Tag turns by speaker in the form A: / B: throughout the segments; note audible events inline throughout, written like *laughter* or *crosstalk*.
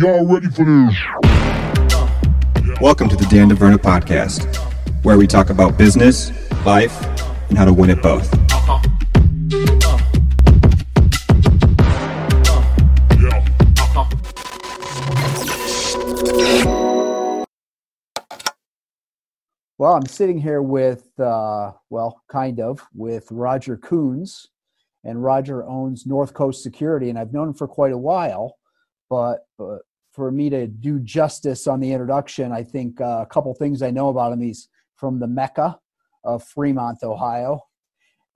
A: Y'all ready for this?
B: Welcome to the Dan DeVerna podcast, where we talk about business, life, and how to win at both.
C: Well, I'm sitting here with, uh, well, kind of, with Roger Coons, and Roger owns North Coast Security, and I've known him for quite a while. But, but for me to do justice on the introduction, I think uh, a couple things I know about him. He's from the Mecca of Fremont, Ohio,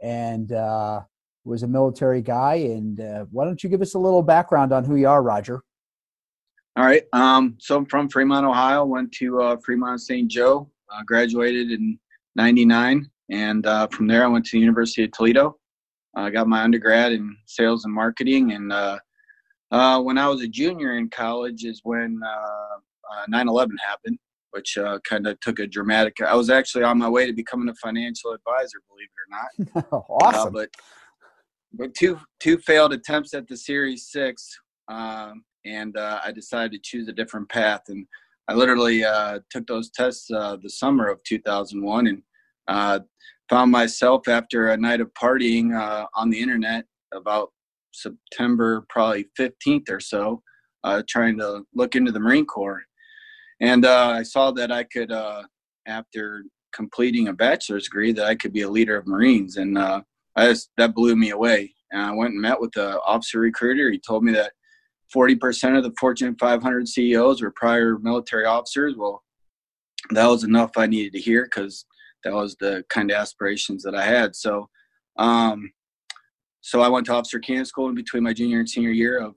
C: and uh, was a military guy. And uh, why don't you give us a little background on who you are, Roger?
D: All right. Um, so I'm from Fremont, Ohio. Went to uh, Fremont St. Joe uh, graduated in 99 and uh, from there i went to the university of toledo i got my undergrad in sales and marketing and uh, uh, when i was a junior in college is when 9-11 happened which kind of took a dramatic i was actually on my way to becoming a financial advisor believe it or
C: not. *laughs* Awesome.
D: but but two two failed attempts at the series six um, and i decided to choose a different path and I literally uh, took those tests uh, the summer of 2001 and uh, found myself after a night of partying uh, on the internet about September probably 15th or so, uh, trying to look into the Marine Corps. And uh, I saw that I could, after completing a bachelor's degree, that I could be a leader of Marines. And I just, that blew me away. And I went and met with the officer recruiter. He told me that 40% of the Fortune 500 CEOs were prior military officers. Well, that was enough I needed to hear because that was the kind of aspirations that I had. So, um, so I went to officer candidate school in between my junior and senior year of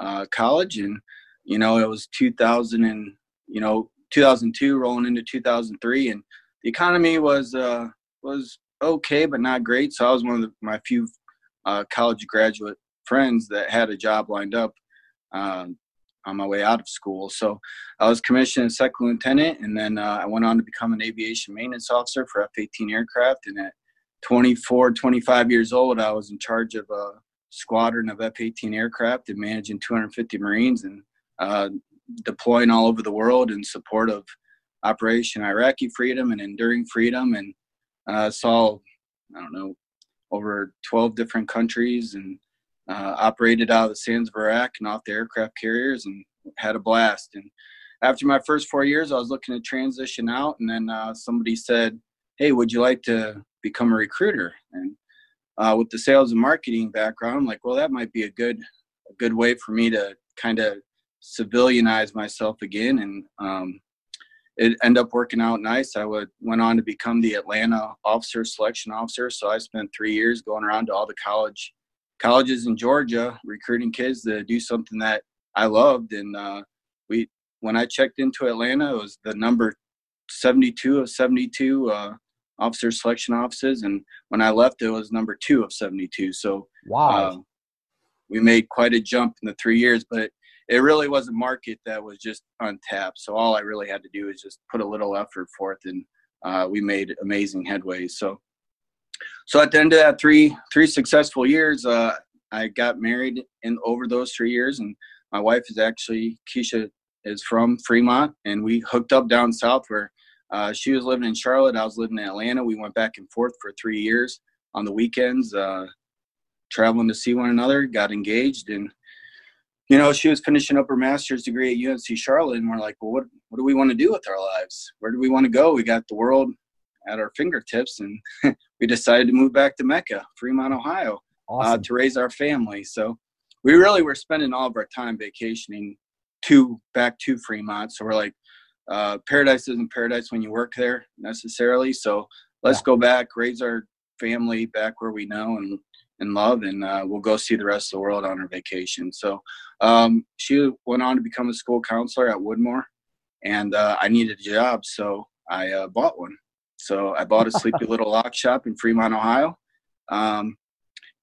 D: uh, college, and you know it was 2000 and you know 2002 rolling into 2003, and the economy was uh, was okay but not great. So I was one of the, my few uh, college graduate friends that had a job lined up um, on my way out of school. So I was commissioned as second lieutenant, and then uh, I went on to become an aviation maintenance officer for F-18 aircraft. And at 24, 25 years old, I was in charge of a squadron of F-18 aircraft and managing 250 Marines and uh, deploying all over the world in support of Operation Iraqi Freedom and Enduring Freedom, and uh, saw I don't know over 12 different countries and uh, operated out of the sands of Iraq and off the aircraft carriers and had a blast. And after my first four years, I was looking to transition out, and then uh, somebody said, "Hey, would you like to become a recruiter?" And uh, with the sales and marketing background, I'm like, "Well, that might be a good a good way for me to kind of civilianize myself again." And um, it ended up working out nice. I would went on to become the Atlanta officer selection officer. So I spent three years going around to all the college colleges in Georgia recruiting kids to do something that I loved. And uh, we, when I checked into Atlanta, it was the number 72 of 72 uh, officer selection offices, and when I left, it was number two of 72. So
C: wow,
D: uh, we made quite a jump in the three years, but it really was a market that was just untapped. So all I really had to do is just put a little effort forth, and uh, we made amazing headways. So so at the end of that three three successful years, uh, I got married in over those three years, and my wife is actually Keisha is from Fremont, and we hooked up down south where uh, she was living in Charlotte, I was living in Atlanta. We went back and forth for three years on the weekends, uh, traveling to see one another. Got engaged, and you know she was finishing up her master's degree at UNC Charlotte, and we're like, well, what what do we want to do with our lives? Where do we want to go? We got the world at our fingertips, and *laughs* we decided to move back to Mecca, Fremont, Ohio, uh, awesome. uh, to raise our family. So we really were spending all of our time vacationing to back to Fremont. So we're like, uh, paradise isn't paradise when you work there necessarily. So let's yeah. go back, raise our family back where we know and and love, and uh, we'll go see the rest of the world on our vacation. So um, she went on to become a school counselor at Woodmore, and uh, I needed a job, so I uh, bought one. So I bought a *laughs* Sleepy Little Lock Shop in Fremont, Ohio. Um,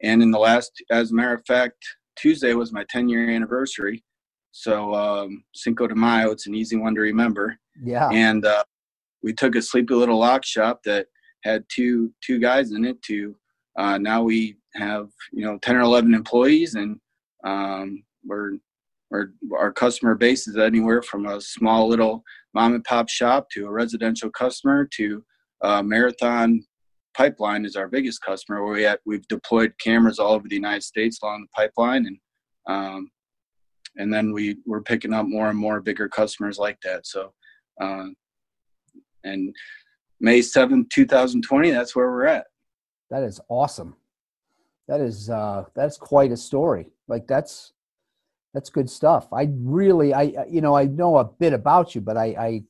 D: and in the last, as a matter of fact, Tuesday was my 10 year anniversary. So um, Cinco de Mayo, it's an easy one to remember.
C: Yeah.
D: And uh, we took a Sleepy Little Lock Shop that had two two guys in it. To uh, now we have you know 10 or 11 employees, and um, we're our, our customer base is anywhere from a small little mom and pop shop to a residential customer to uh, Marathon Pipeline is our biggest customer. Where we at, we've deployed cameras all over the United States along the pipeline, and um, and then we we're picking up more and more bigger customers like that. So, uh, and May seventh, two thousand twenty, that's where we're at.
C: That is awesome. That is uh, that's quite a story. Like that's that's good stuff. I really, I you know, I know a bit about you, but I, I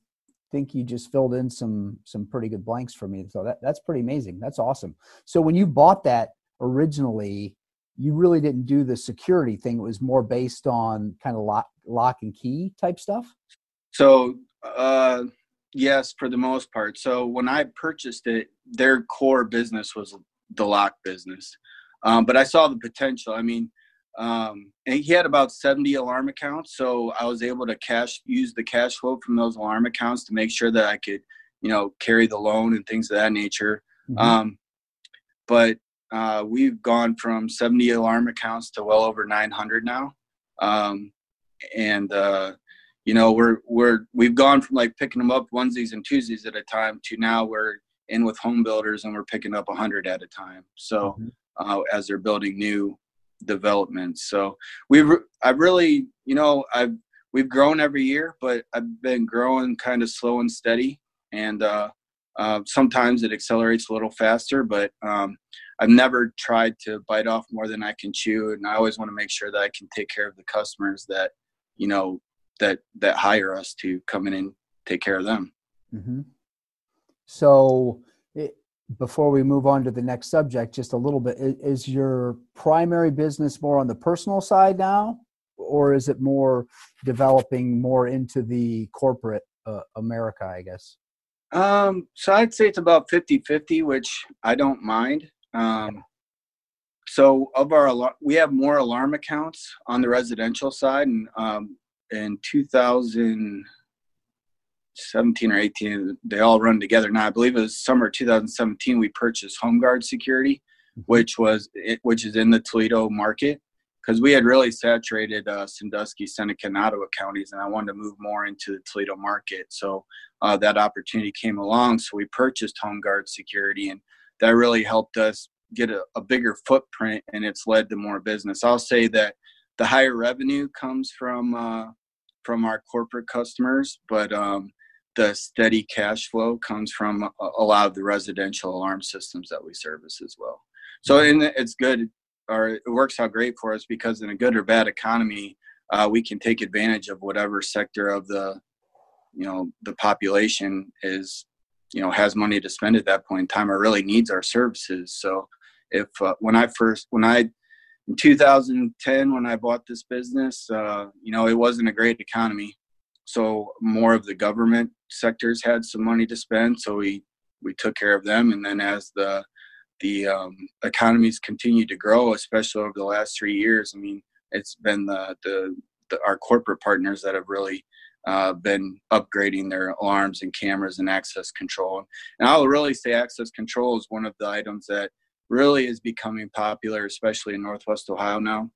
C: think you just filled in some some pretty good blanks for me. So that that's pretty amazing. That's awesome. So when you bought that originally, you really didn't do the security thing. It was more based on kind of lock lock and key type stuff.
D: So uh, yes, for the most part. So when I purchased it, their core business was the lock business, um, but I saw the potential. I mean um, and he had about 70 alarm accounts so i was able to cash use the cash flow from those alarm accounts to make sure that i could you know carry the loan and things of that nature mm-hmm. um, but uh, we've gone from 70 alarm accounts to well over 900 now um, and uh, you know we're we're we've gone from like picking them up onesies and twosies at a time to now we're in with home builders and we're picking up 100 at a time so mm-hmm. uh, as they're building new developments. So we've I've really you know I've we've grown every year, but I've been growing kind of slow and steady, and uh, uh, sometimes it accelerates a little faster. But um, I've never tried to bite off more than I can chew, and I always want to make sure that I can take care of the customers that you know that that hire us to come in and take care of them.
C: Mm-hmm. So before we move on to the next subject, just a little bit, is your primary business more on the personal side now, or is it more developing more into the corporate uh, America, I guess?
D: Um, so I'd say it's about 50 50, which I don't mind. Um, so of our we have more alarm accounts on the residential side, and um, in 2000 17 or 18 they all run together now i believe it was summer 2017 we purchased home guard security mm-hmm. which was which is in the toledo market because we had really saturated uh, sandusky seneca and ottawa counties and i wanted to move more into the toledo market so uh, that opportunity came along so we purchased home guard security and that really helped us get a, a bigger footprint and it's led to more business i'll say that the higher revenue comes from uh, from our corporate customers, but um, the steady cash flow comes from a, a, lot of the residential alarm systems that we service as well. So and it's good, or it works out great for us because in a good or bad economy, uh, we can take advantage of whatever sector of the, you know, the population is, you know, has money to spend at that point in time or really needs our services. So if uh, when I first when I in 2010 when I bought this business, uh, you know, it wasn't a great economy so more of the government sectors had some money to spend so we we took care of them and then as the the um, economies continued to grow especially over the last three years i mean it's been the the, the our corporate partners that have really uh, been upgrading their alarms and cameras and access control and i'll really say access control is one of the items that really is becoming popular especially in northwest ohio now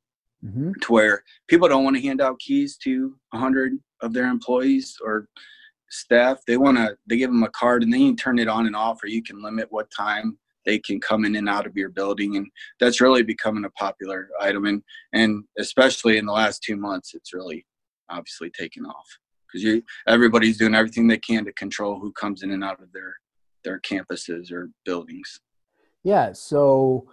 D: mm-hmm. to where people don't want to hand out keys to 100 of their employees or staff. They want to, they give them a card and then you turn it on and off, or you can limit what time they can come in and out of your building. And that's really becoming a popular item. And, and especially in the last two months, it's really obviously taken off because you everybody's doing everything they can to control who comes in and out of their their campuses or buildings.
C: Yeah. So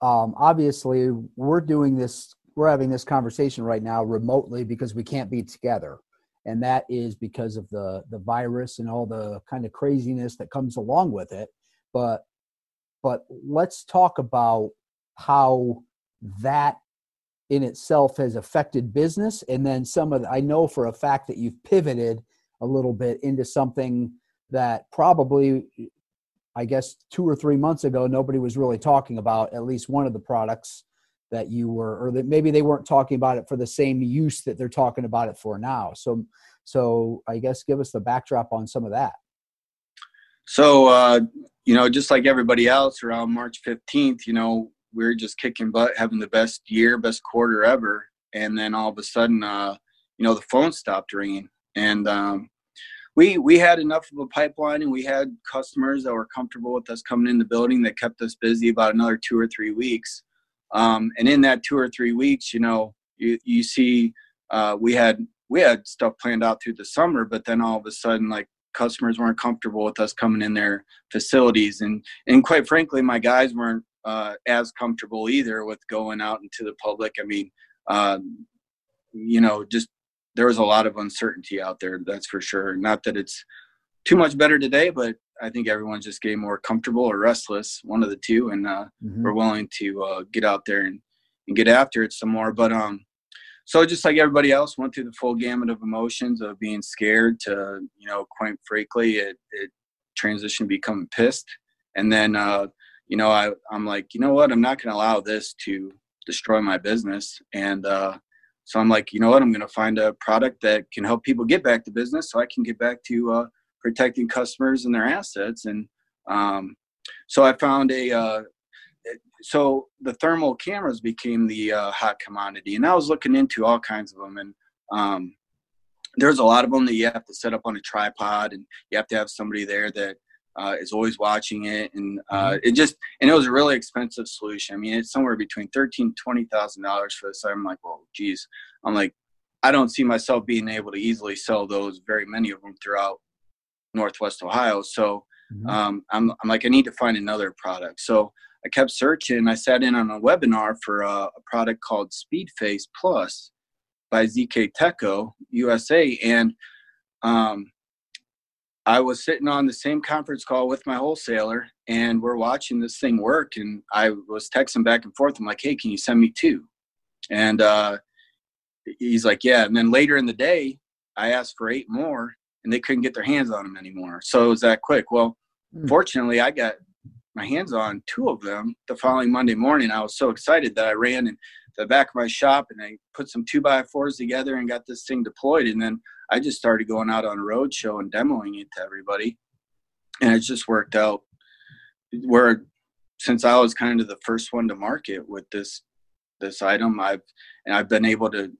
C: um, obviously, we're doing this we're having this conversation right now remotely because we can't be together and that is because of the the virus and all the kind of craziness that comes along with it but but let's talk about how that in itself has affected business. And then some of the, i know for a fact that you've pivoted a little bit into something that probably i guess two or three months ago nobody was really talking about at least one of the products that you were or that maybe they weren't talking about it for the same use that they're talking about it for now. So so i guess give us the backdrop on some of that.
D: So uh you know just like everybody else around march 15th you know we are just kicking butt having the best year best quarter ever. And then all of a sudden uh you know the phone stopped ringing. And um, we we had enough of a pipeline and we had customers that were comfortable with us coming in the building that kept us busy about another two or three weeks. Um, and in that two or three weeks you know you, you see uh, we had we had stuff planned out through the summer but then all of a sudden like customers weren't comfortable with us coming in their facilities. And and quite frankly my guys weren't uh, as comfortable either with going out into the public. I mean uh, you know just there was a lot of uncertainty out there that's for sure. Not that it's too much better today but i think everyone's just getting more comfortable or restless one of the two and uh, mm-hmm. we're willing to uh, get out there and, and get after it some more. But um so just like everybody else went through the full gamut of emotions of being scared to you know quite frankly it, it transitioned to becoming pissed. And then uh, you know I, i'm like you know what? I'm not going to allow this to destroy my business. And uh, so i'm like you know what? I'm going to find a product that can help people get back to business so i can get back to uh, protecting customers and their assets. And um, so i found a uh, so the thermal cameras became the uh, hot commodity, and I was looking into all kinds of them, and um, there's a lot of them that you have to set up on a tripod, and you have to have somebody there that uh, is always watching it, and uh, mm-hmm. it just and it was a really expensive solution. I mean, it's somewhere between thirteen twenty thousand dollars for this. I'm like, well, geez, I'm like, I don't see myself being able to easily sell those very many of them throughout Northwest Ohio. So mm-hmm. um, I'm I'm like, I need to find another product. So I kept searching. I sat in on a webinar for a, a product called Speedface Plus by ZKTeco USA, and um, I was sitting on the same conference call with my wholesaler, and we're watching this thing work. And I was texting back and forth. I'm like, "Hey, can you send me two? And uh, he's like, "Yeah." And then later in the day, I asked for eight more, and they couldn't get their hands on them anymore. So it was that quick. Well, mm. fortunately, I got my hands on two of them the following Monday morning. I was so excited that I ran in the back of my shop and I put some two by fours together and got this thing deployed. And then I just started going out on a road show and demoing it to everybody. And it just worked out where since I was kind of the first one to market with this this item, I've and I've been able to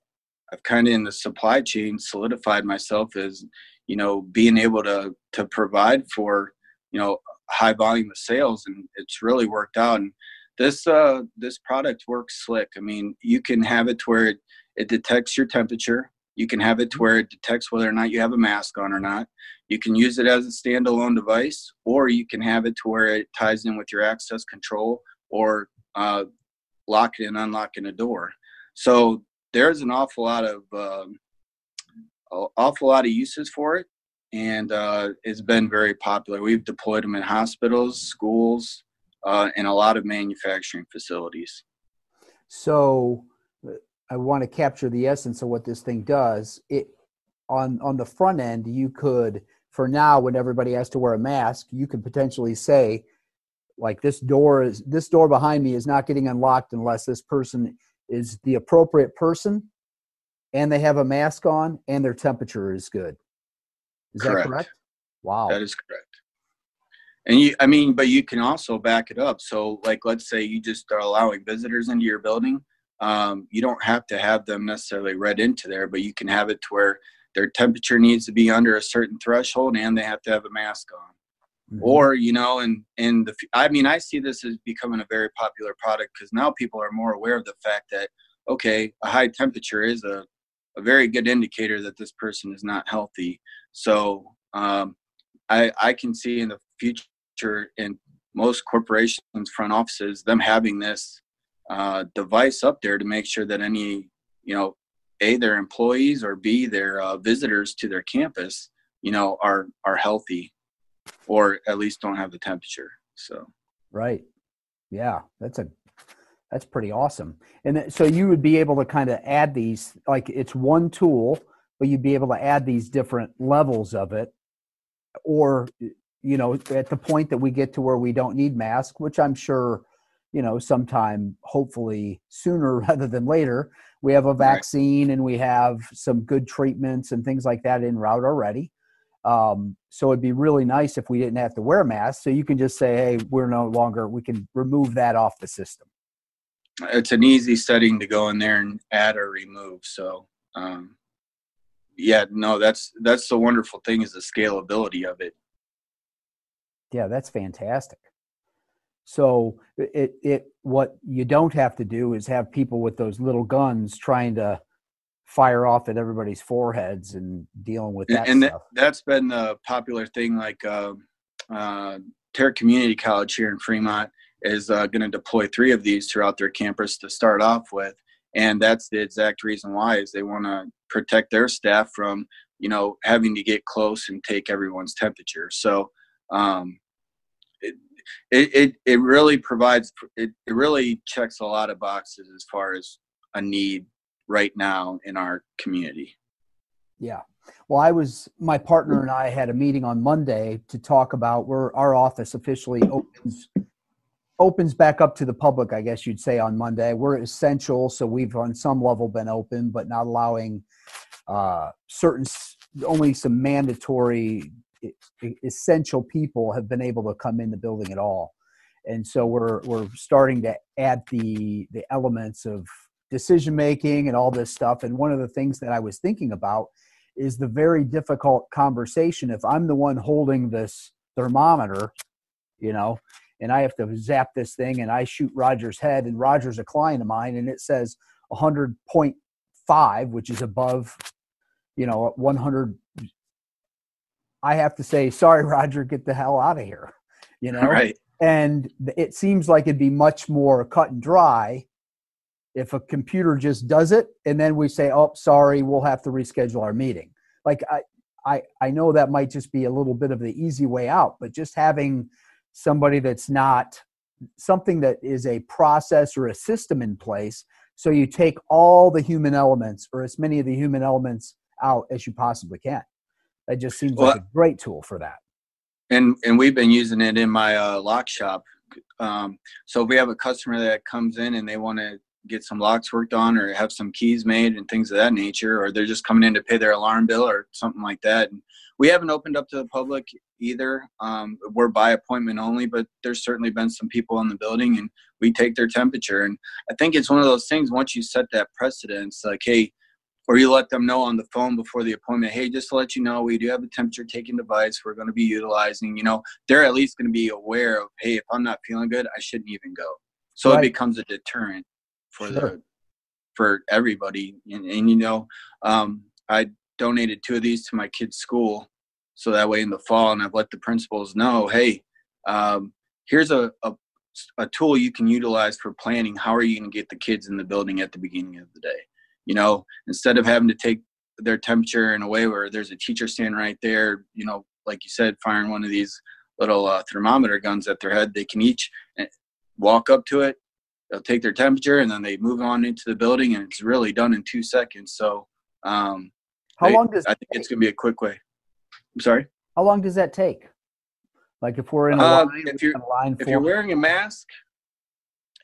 D: I've kind of in the supply chain solidified myself as, you know, being able to to provide for, you know, high volume of sales and it's really worked out and this uh this product works slick. I mean you can have it to where it, it detects your temperature. You can have it to where it detects whether or not you have a mask on or not. You can use it as a standalone device or you can have it to where it ties in with your access control or uh, locking and unlocking a door. So there's an awful lot of um, awful lot of uses for it and uh, it's been very popular. We've deployed them in hospitals, schools, uh, and a lot of manufacturing facilities.
C: So, I want to capture the essence of what this thing does. It on on the front end, you could, for now, when everybody has to wear a mask, you could potentially say, like this door is this door behind me is not getting unlocked unless this person is the appropriate person and they have a mask on and their temperature is good is correct. that correct? Wow.
D: That is correct. And you, I mean, but you can also back it up. So, like, let's say you just are allowing visitors into your building. Um, you don't have to have them necessarily read into there, but you can have it to where their temperature needs to be under a certain threshold and they have to have a mask on. Mm-hmm. Or, you know, and, and the, I mean, I see this as becoming a very popular product because now people are more aware of the fact that, okay, a high temperature is a, a very good indicator that this person is not healthy. So um, I, I can see in the future in most corporations front offices them having this uh, device up there to make sure that any you know a their employees or b their uh, visitors to their campus you know are are healthy or at least don't have the temperature so.
C: Right. Yeah that's a that's pretty awesome. And so you would be able to kind of add these like it's one tool but you'd be able to add these different levels of it or you know at the point that we get to where we don't need masks which i'm sure you know sometime hopefully sooner *laughs* rather than later we have a vaccine and we have some good treatments and things like that in route already. Um, so it'd be really nice if we didn't have to wear masks. So you can just say hey we're no longer we can remove that off the system.
D: It's an easy setting to go in there and add or remove. So um, yeah, no, that's that's the wonderful thing is the scalability of it.
C: Yeah, that's fantastic. So it it what you don't have to do is have people with those little guns trying to fire off at everybody's foreheads and dealing with that
D: and,
C: stuff.
D: that's been the popular thing like uh, uh, Terra Community College here in Fremont is uh, going to deploy three of these throughout their campus to start off with and that's the exact reason why is they want to protect their staff from you know having to get close and take everyone's temperature so um, it, it, it really provides it, it really checks a lot of boxes as far as a need right now in our community.
C: Yeah. Well, I was my partner and I had a meeting on Monday to talk about where our office officially opens opens back up to the public, I guess you'd say on Monday. We're essential, so we've on some level been open, but not allowing uh, certain only some mandatory essential people have been able to come in the building at all. And so we're we're starting to add the the elements of decision making and all this stuff. And one of the things that I was thinking about is the very difficult conversation. If I'm the one holding this thermometer, you know, and I have to zap this thing and I shoot Roger's head, and Roger's a client of mine, and it says 100.5, which is above, you know, 100. I have to say, sorry, Roger, get the hell out of here, you know?
D: Right.
C: And it seems like it'd be much more cut and dry if a computer just does it and then we say oh sorry we'll have to reschedule our meeting like i i i know that might just be a little bit of the easy way out but just having somebody that's not something that is a process or a system in place so you take all the human elements or as many of the human elements out as you possibly can that just seems well, like a great tool for that
D: and and we've been using it in my uh, lock shop um, so if we have a customer that comes in and they want to get some locks worked on or have some keys made and things of that nature, or they're just coming in to pay their alarm bill or something like that. And we haven't opened up to the public either. Um, we're by appointment only, but there's certainly been some people in the building and we take their temperature. And I think it's one of those things once you set that precedence, like, hey, or you let them know on the phone before the appointment, hey, just to let you know, we do have a temperature taking device we're going to be utilizing. You know, they're at least going to be aware of, hey, if I'm not feeling good, I shouldn't even go. So right. it becomes a deterrent for sure. the for everybody. And, and you know, um, I donated two of these to my kids' school, so that way in the fall, and I've let the principals know, hey, um, here's a, a a tool you can utilize for planning. How are you going to get the kids in the building at the beginning of the day? You know, instead of having to take their temperature in a way where there's a teacher standing right there, you know, like you said, firing one of these little uh, thermometer guns at their head, they can each eh, walk up to it, they'll take their temperature and then they move on into the building and it's really done in two seconds. So um,
C: how they, long does
D: i think it's going to be a quick way. I'm sorry?
C: How long does that take? Like if we're in a uh,
D: if you're,
C: line
D: if you're wearing a mask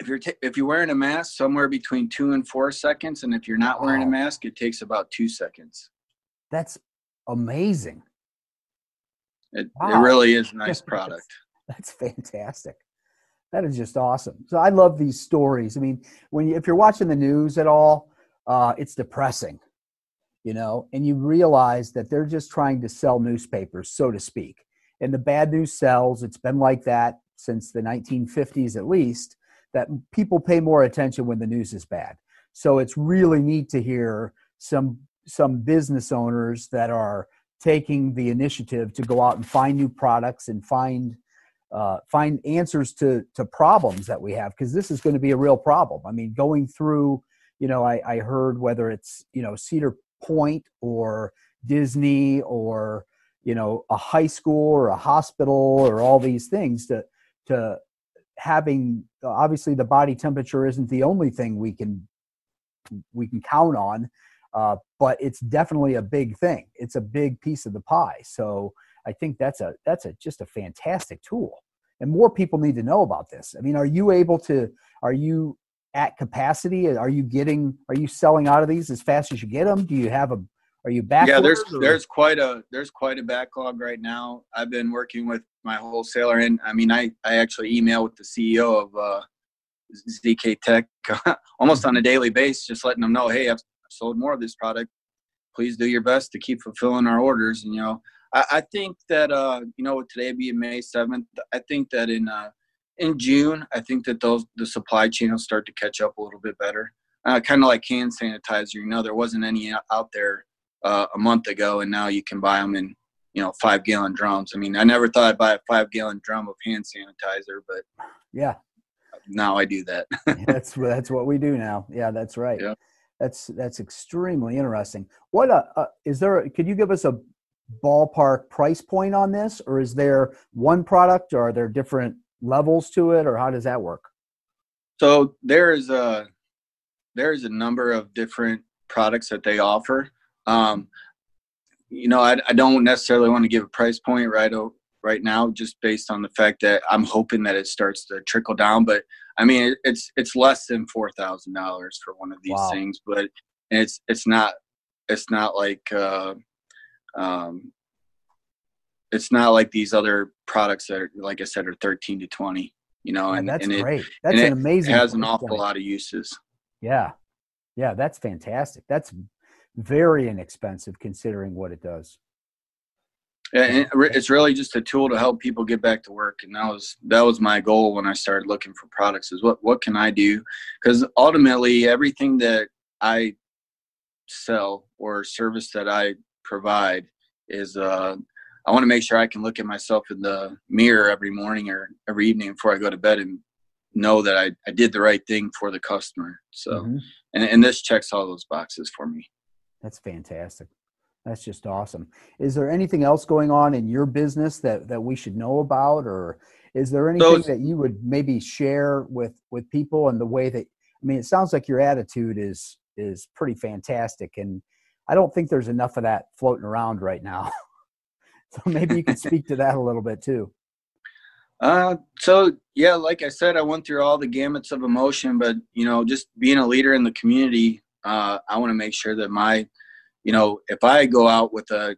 D: if you're t- if you're wearing a mask somewhere between two and four seconds and if you're not wow. wearing a mask it takes about two seconds
C: that's amazing
D: it, wow. it really is a nice product *laughs*
C: that's fantastic that is just awesome. So I love these stories. I mean, when you, if you're watching the news at all, uh, it's depressing, you know, and you realize that they're just trying to sell newspapers, so to speak. And the bad news sells. It's been like that since the 1950s at least. That people pay more attention when the news is bad. So it's really neat to hear some some business owners that are taking the initiative to go out and find new products and find uh, find answers to to problems that we have because this is going to be a real problem. I mean, going through, you know, I, I heard whether it's you know Cedar Point or Disney or you know a high school or a hospital or all these things to to having obviously the body temperature isn't the only thing we can we can count on uh, but it's definitely a big thing it's a big piece of the pie so I think that's a that's a just a fantastic tool, and more people need to know about this. I mean, are you able to? Are you at capacity? Are you getting? Are you selling out of these as fast as you get them? Do you have a? Are you back?
D: Yeah, there's or? there's quite a there's quite a backlog right now. I've been working with my wholesaler, and I mean, I I actually email with the CEO of uh, ZK Tech *laughs* almost on a daily basis, just letting them know, hey, I've sold more of this product please do your best to keep fulfilling our orders. And you know, I, I think that uh, you know, today being May seventh, I think that in uh, in June, I think that those the supply chain will start to catch up a little bit better. Uh, kind of like hand sanitizer. You know, there wasn't any out there uh, a month ago, and now you can buy them in you know five gallon drums. I mean, I never thought I'd buy a five gallon drum of hand sanitizer, but
C: yeah,
D: now I do that. *laughs*
C: that's that's what we do now. Yeah, that's right.
D: Yeah.
C: That's that's extremely interesting. What uh, uh, is there? Could you give us a ballpark price point on this, or is there one product, or are there different levels to it, or how does that work?
D: So there is a there is a number of different products that they offer. Um, you know, I, I don't necessarily want to give a price point right right now, just based on the fact that I'm hoping that it starts to trickle down. But I mean, it's it's less than four thousand dollars for one of these wow. things, but it's it's not it's not like uh, um, it's not like these other products that, are, like I said, are thirteen to twenty. You know,
C: and
D: that's
C: and great. It, that's an amazing.
D: It has an awful lot of uses.
C: Yeah, yeah, that's fantastic. That's very inexpensive considering what it does.
D: Yeah, it's really just a tool to help people get back to work, and that was that was my goal when I started looking for products. Is what what can I do? Because ultimately, everything that I sell or service that I provide is uh, I want to make sure I can look at myself in the mirror every morning or every evening before I go to bed and know that I, I did the right thing for the customer. So, mm-hmm. and, and this checks all those boxes for me.
C: That's fantastic. That's just awesome. Is there anything else going on in your business that, that we should know about, or is there anything that you would maybe share with with people and the way that I mean, it sounds like your attitude is is pretty fantastic, and I don't think there's enough of that floating around right now. *laughs* so maybe you could speak to that a little bit too. *laughs*
D: Uh, so yeah, like I said, I went through all the gamuts of emotion, but you know, just being a leader in the community, uh, I want to make sure that my, you know, if I go out with a,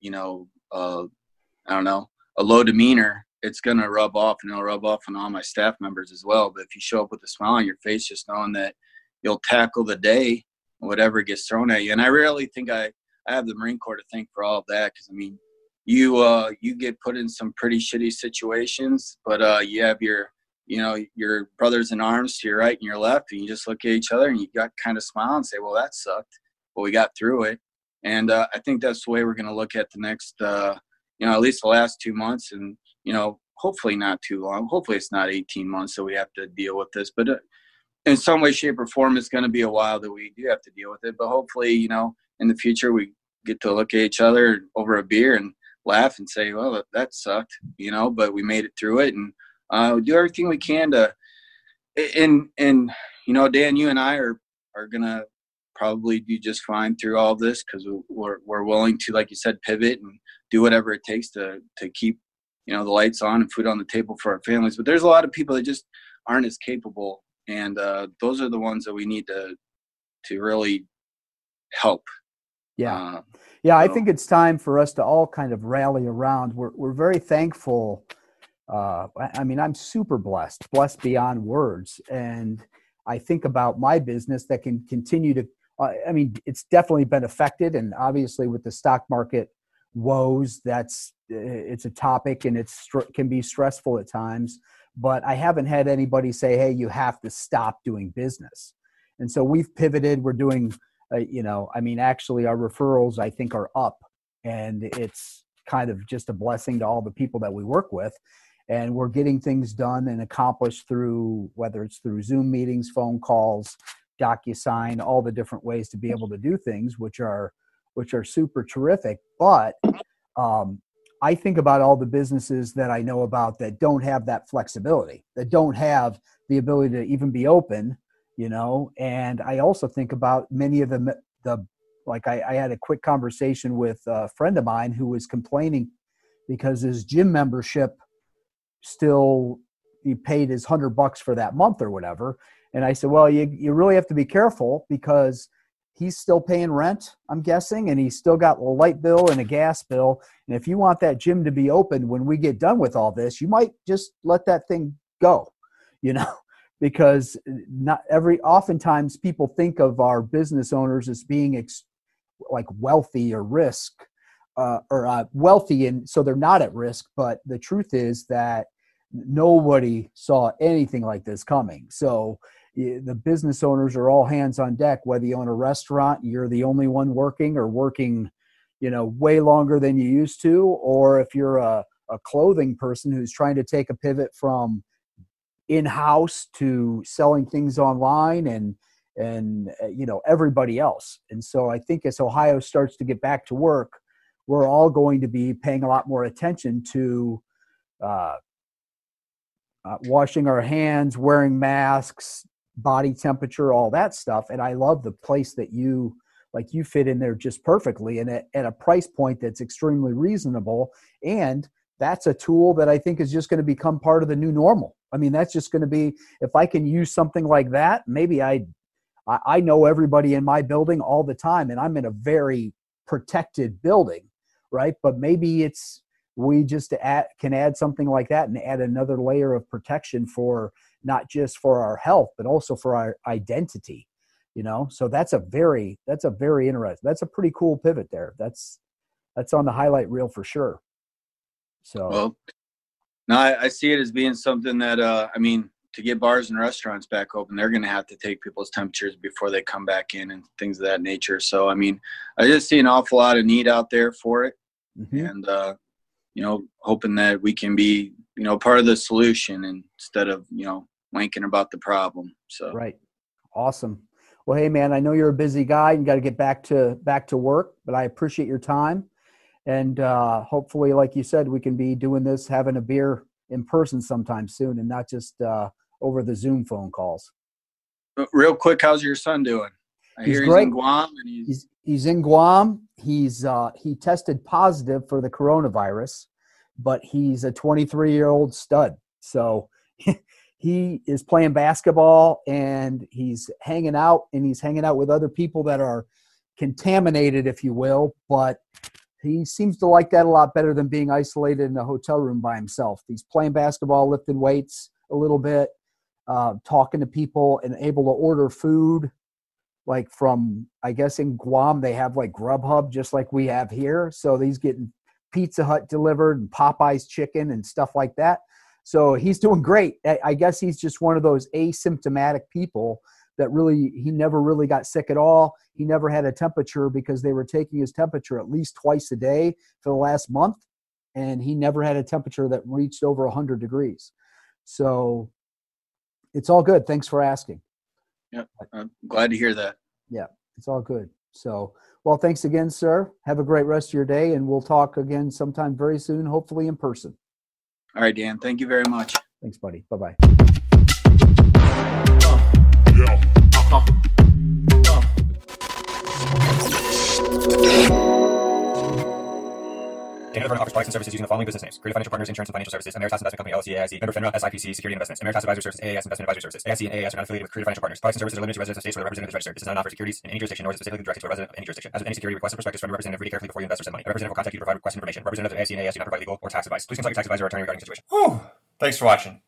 D: you know, uh, I don't know, a low demeanor, it's going to rub off and it'll rub off on all my staff members as well. But if you show up with a smile on your face, just knowing that you'll tackle the day, whatever gets thrown at you. And I really think I, I have the Marine Corps to thank for all of that. Cause I mean, you, uh, you get put in some pretty shitty situations, but, uh, you have your, you know your brothers in arms to your right and your left and you just look at each other and you got kind of smile and say well that sucked but we got through it. And uh, i think that's the way we're going to look at the next uh, you know at least the last two months and you know hopefully not too long. Hopefully it's not 18 months that we have to deal with this but uh, in some way shape or form it's going to be a while that we do have to deal with it but hopefully you know in the future we get to look at each other over a beer and laugh and say well that sucked you know but we made it through it and uh, do everything we can to and and you know dan you and i are are gonna probably do just fine through all this because we're, we're willing to like you said pivot and do whatever it takes to to keep you know the lights on and food on the table for our families. But there's a lot of people that just aren't as capable and uh, those are the ones that we need to to really help.
C: Yeah. Uh, yeah so. i think it's time for us to all kind of rally around. We're, we're very thankful uh, I mean, I'm super blessed, blessed beyond words. And I think about my business that can continue to, uh, I mean, it's definitely been affected. And obviously, with the stock market woes, that's uh, it's a topic and it's can be stressful at times. But I haven't had anybody say, "Hey, you have to stop doing business." And so we've pivoted. We're doing, uh, you know, I mean, actually, our referrals I think are up, and it's kind of just a blessing to all the people that we work with and we're getting things done and accomplished through whether it's through zoom meetings phone calls docusign all the different ways to be able to do things which are which are super terrific. But um, i think about all the businesses that i know about that don't have that flexibility that don't have the ability to even be open you know? And i also think about many of the the like I, I had a quick conversation with a friend of mine who was complaining because his gym membership still he paid his hundred bucks for that month or whatever. And I said, well, you you really have to be careful because he's still paying rent, I'm guessing, and he's still got a light bill and a gas bill. And if you want that gym to be open when we get done with all this, you might just let that thing go, you know, *laughs* because not every oftentimes people think of our business owners as being ex, like wealthy or risk uh, or uh, wealthy and so they're not at risk but the truth is that nobody saw anything like this coming. So the business owners are all hands on deck whether you own a restaurant you're the only one working or working you know way longer than you used to or if you're a, a clothing person who's trying to take a pivot from in-house to selling things online and and uh, you know everybody else. And so i think as ohio starts to get back to work we're all going to be paying a lot more attention to uh, uh, washing our hands wearing masks body temperature all that stuff. And i love the place that you like you fit in there just perfectly and at, at a price point that's extremely reasonable. And that's a tool that i think is just going to become part of the new normal. I mean that's just going to be if i can use something like that maybe i i know everybody in my building all the time and i'm in a very protected building right? But maybe it's we just add, can add something like that and add another layer of protection for not just for our health but also for our identity you know? So that's a very that's a very interesting that's a pretty cool pivot there. That's that's on the highlight reel for sure. So
D: well no i, I see it as being something that uh i mean to get bars and restaurants back open they're going to have to take people's temperatures before they come back in and things of that nature. So i mean i just see an awful lot of need out there for it. Mm-hmm. and uh you know hoping that we can be you know part of the solution instead of you know wanking about the problem so
C: right awesome well, hey man, I know you're a busy guy. You got to get back to back to work, but I appreciate your time, and uh, hopefully, like you said, we can be doing this, having a beer in person sometime soon, and not just uh, over the Zoom phone calls.
D: Real quick, how's your son doing? I he's great. he's in Guam, and he's...
C: he's he's in Guam. He's uh, he tested positive for the coronavirus, but he's a 23 year old stud. So *laughs* he is playing basketball and he's hanging out and he's hanging out with other people that are contaminated, if you will, but he seems to like that a lot better than being isolated in a hotel room by himself. He's playing basketball, lifting weights a little bit, uh, talking to people, and able to order food. Like from, I guess in Guam, they have like Grubhub, just like we have here. So he's getting Pizza Hut delivered and Popeye's chicken and stuff like that. So he's doing great. I guess he's just one of those asymptomatic people that really, he never really got sick at all. He never had a temperature because they were taking his temperature at least twice a day for the last month. And he never had a temperature that reached over 100 degrees. So it's all good. Thanks for asking.
D: Yeah, I'm glad to hear that.
C: Yeah, it's all good. So, well, thanks again, sir. Have a great rest of your day, and we'll talk again sometime very soon, hopefully in person.
D: All right, Dan. Thank you very much.
C: Thanks, buddy. Bye bye.
B: Uh-huh. Uh-huh. Dan DeVerna offers products and services using the following business names. Creative Financial Partners, Insurance and Financial Services, Ameritas Investment Company, LLC, AIC, member FINRA, SIPC, Security Investments, Ameritas Advisory Services, AAS Investment Advisory Services, AIC and AAS are not affiliated with Creative Financial Partners. Products and services are limited to residents of states where the representative is registered. This is not an offer of securities in any jurisdiction, nor is it specifically directed to a resident of any jurisdiction. As with any security request or prospectus from a representative, read carefully before you invest or send money. A representative will contact you to provide request information. Representatives of AIC and AAS do not provide legal or tax advice. Please consult your tax advisor or attorney regarding the situation.
A: Whew. Thanks for watching.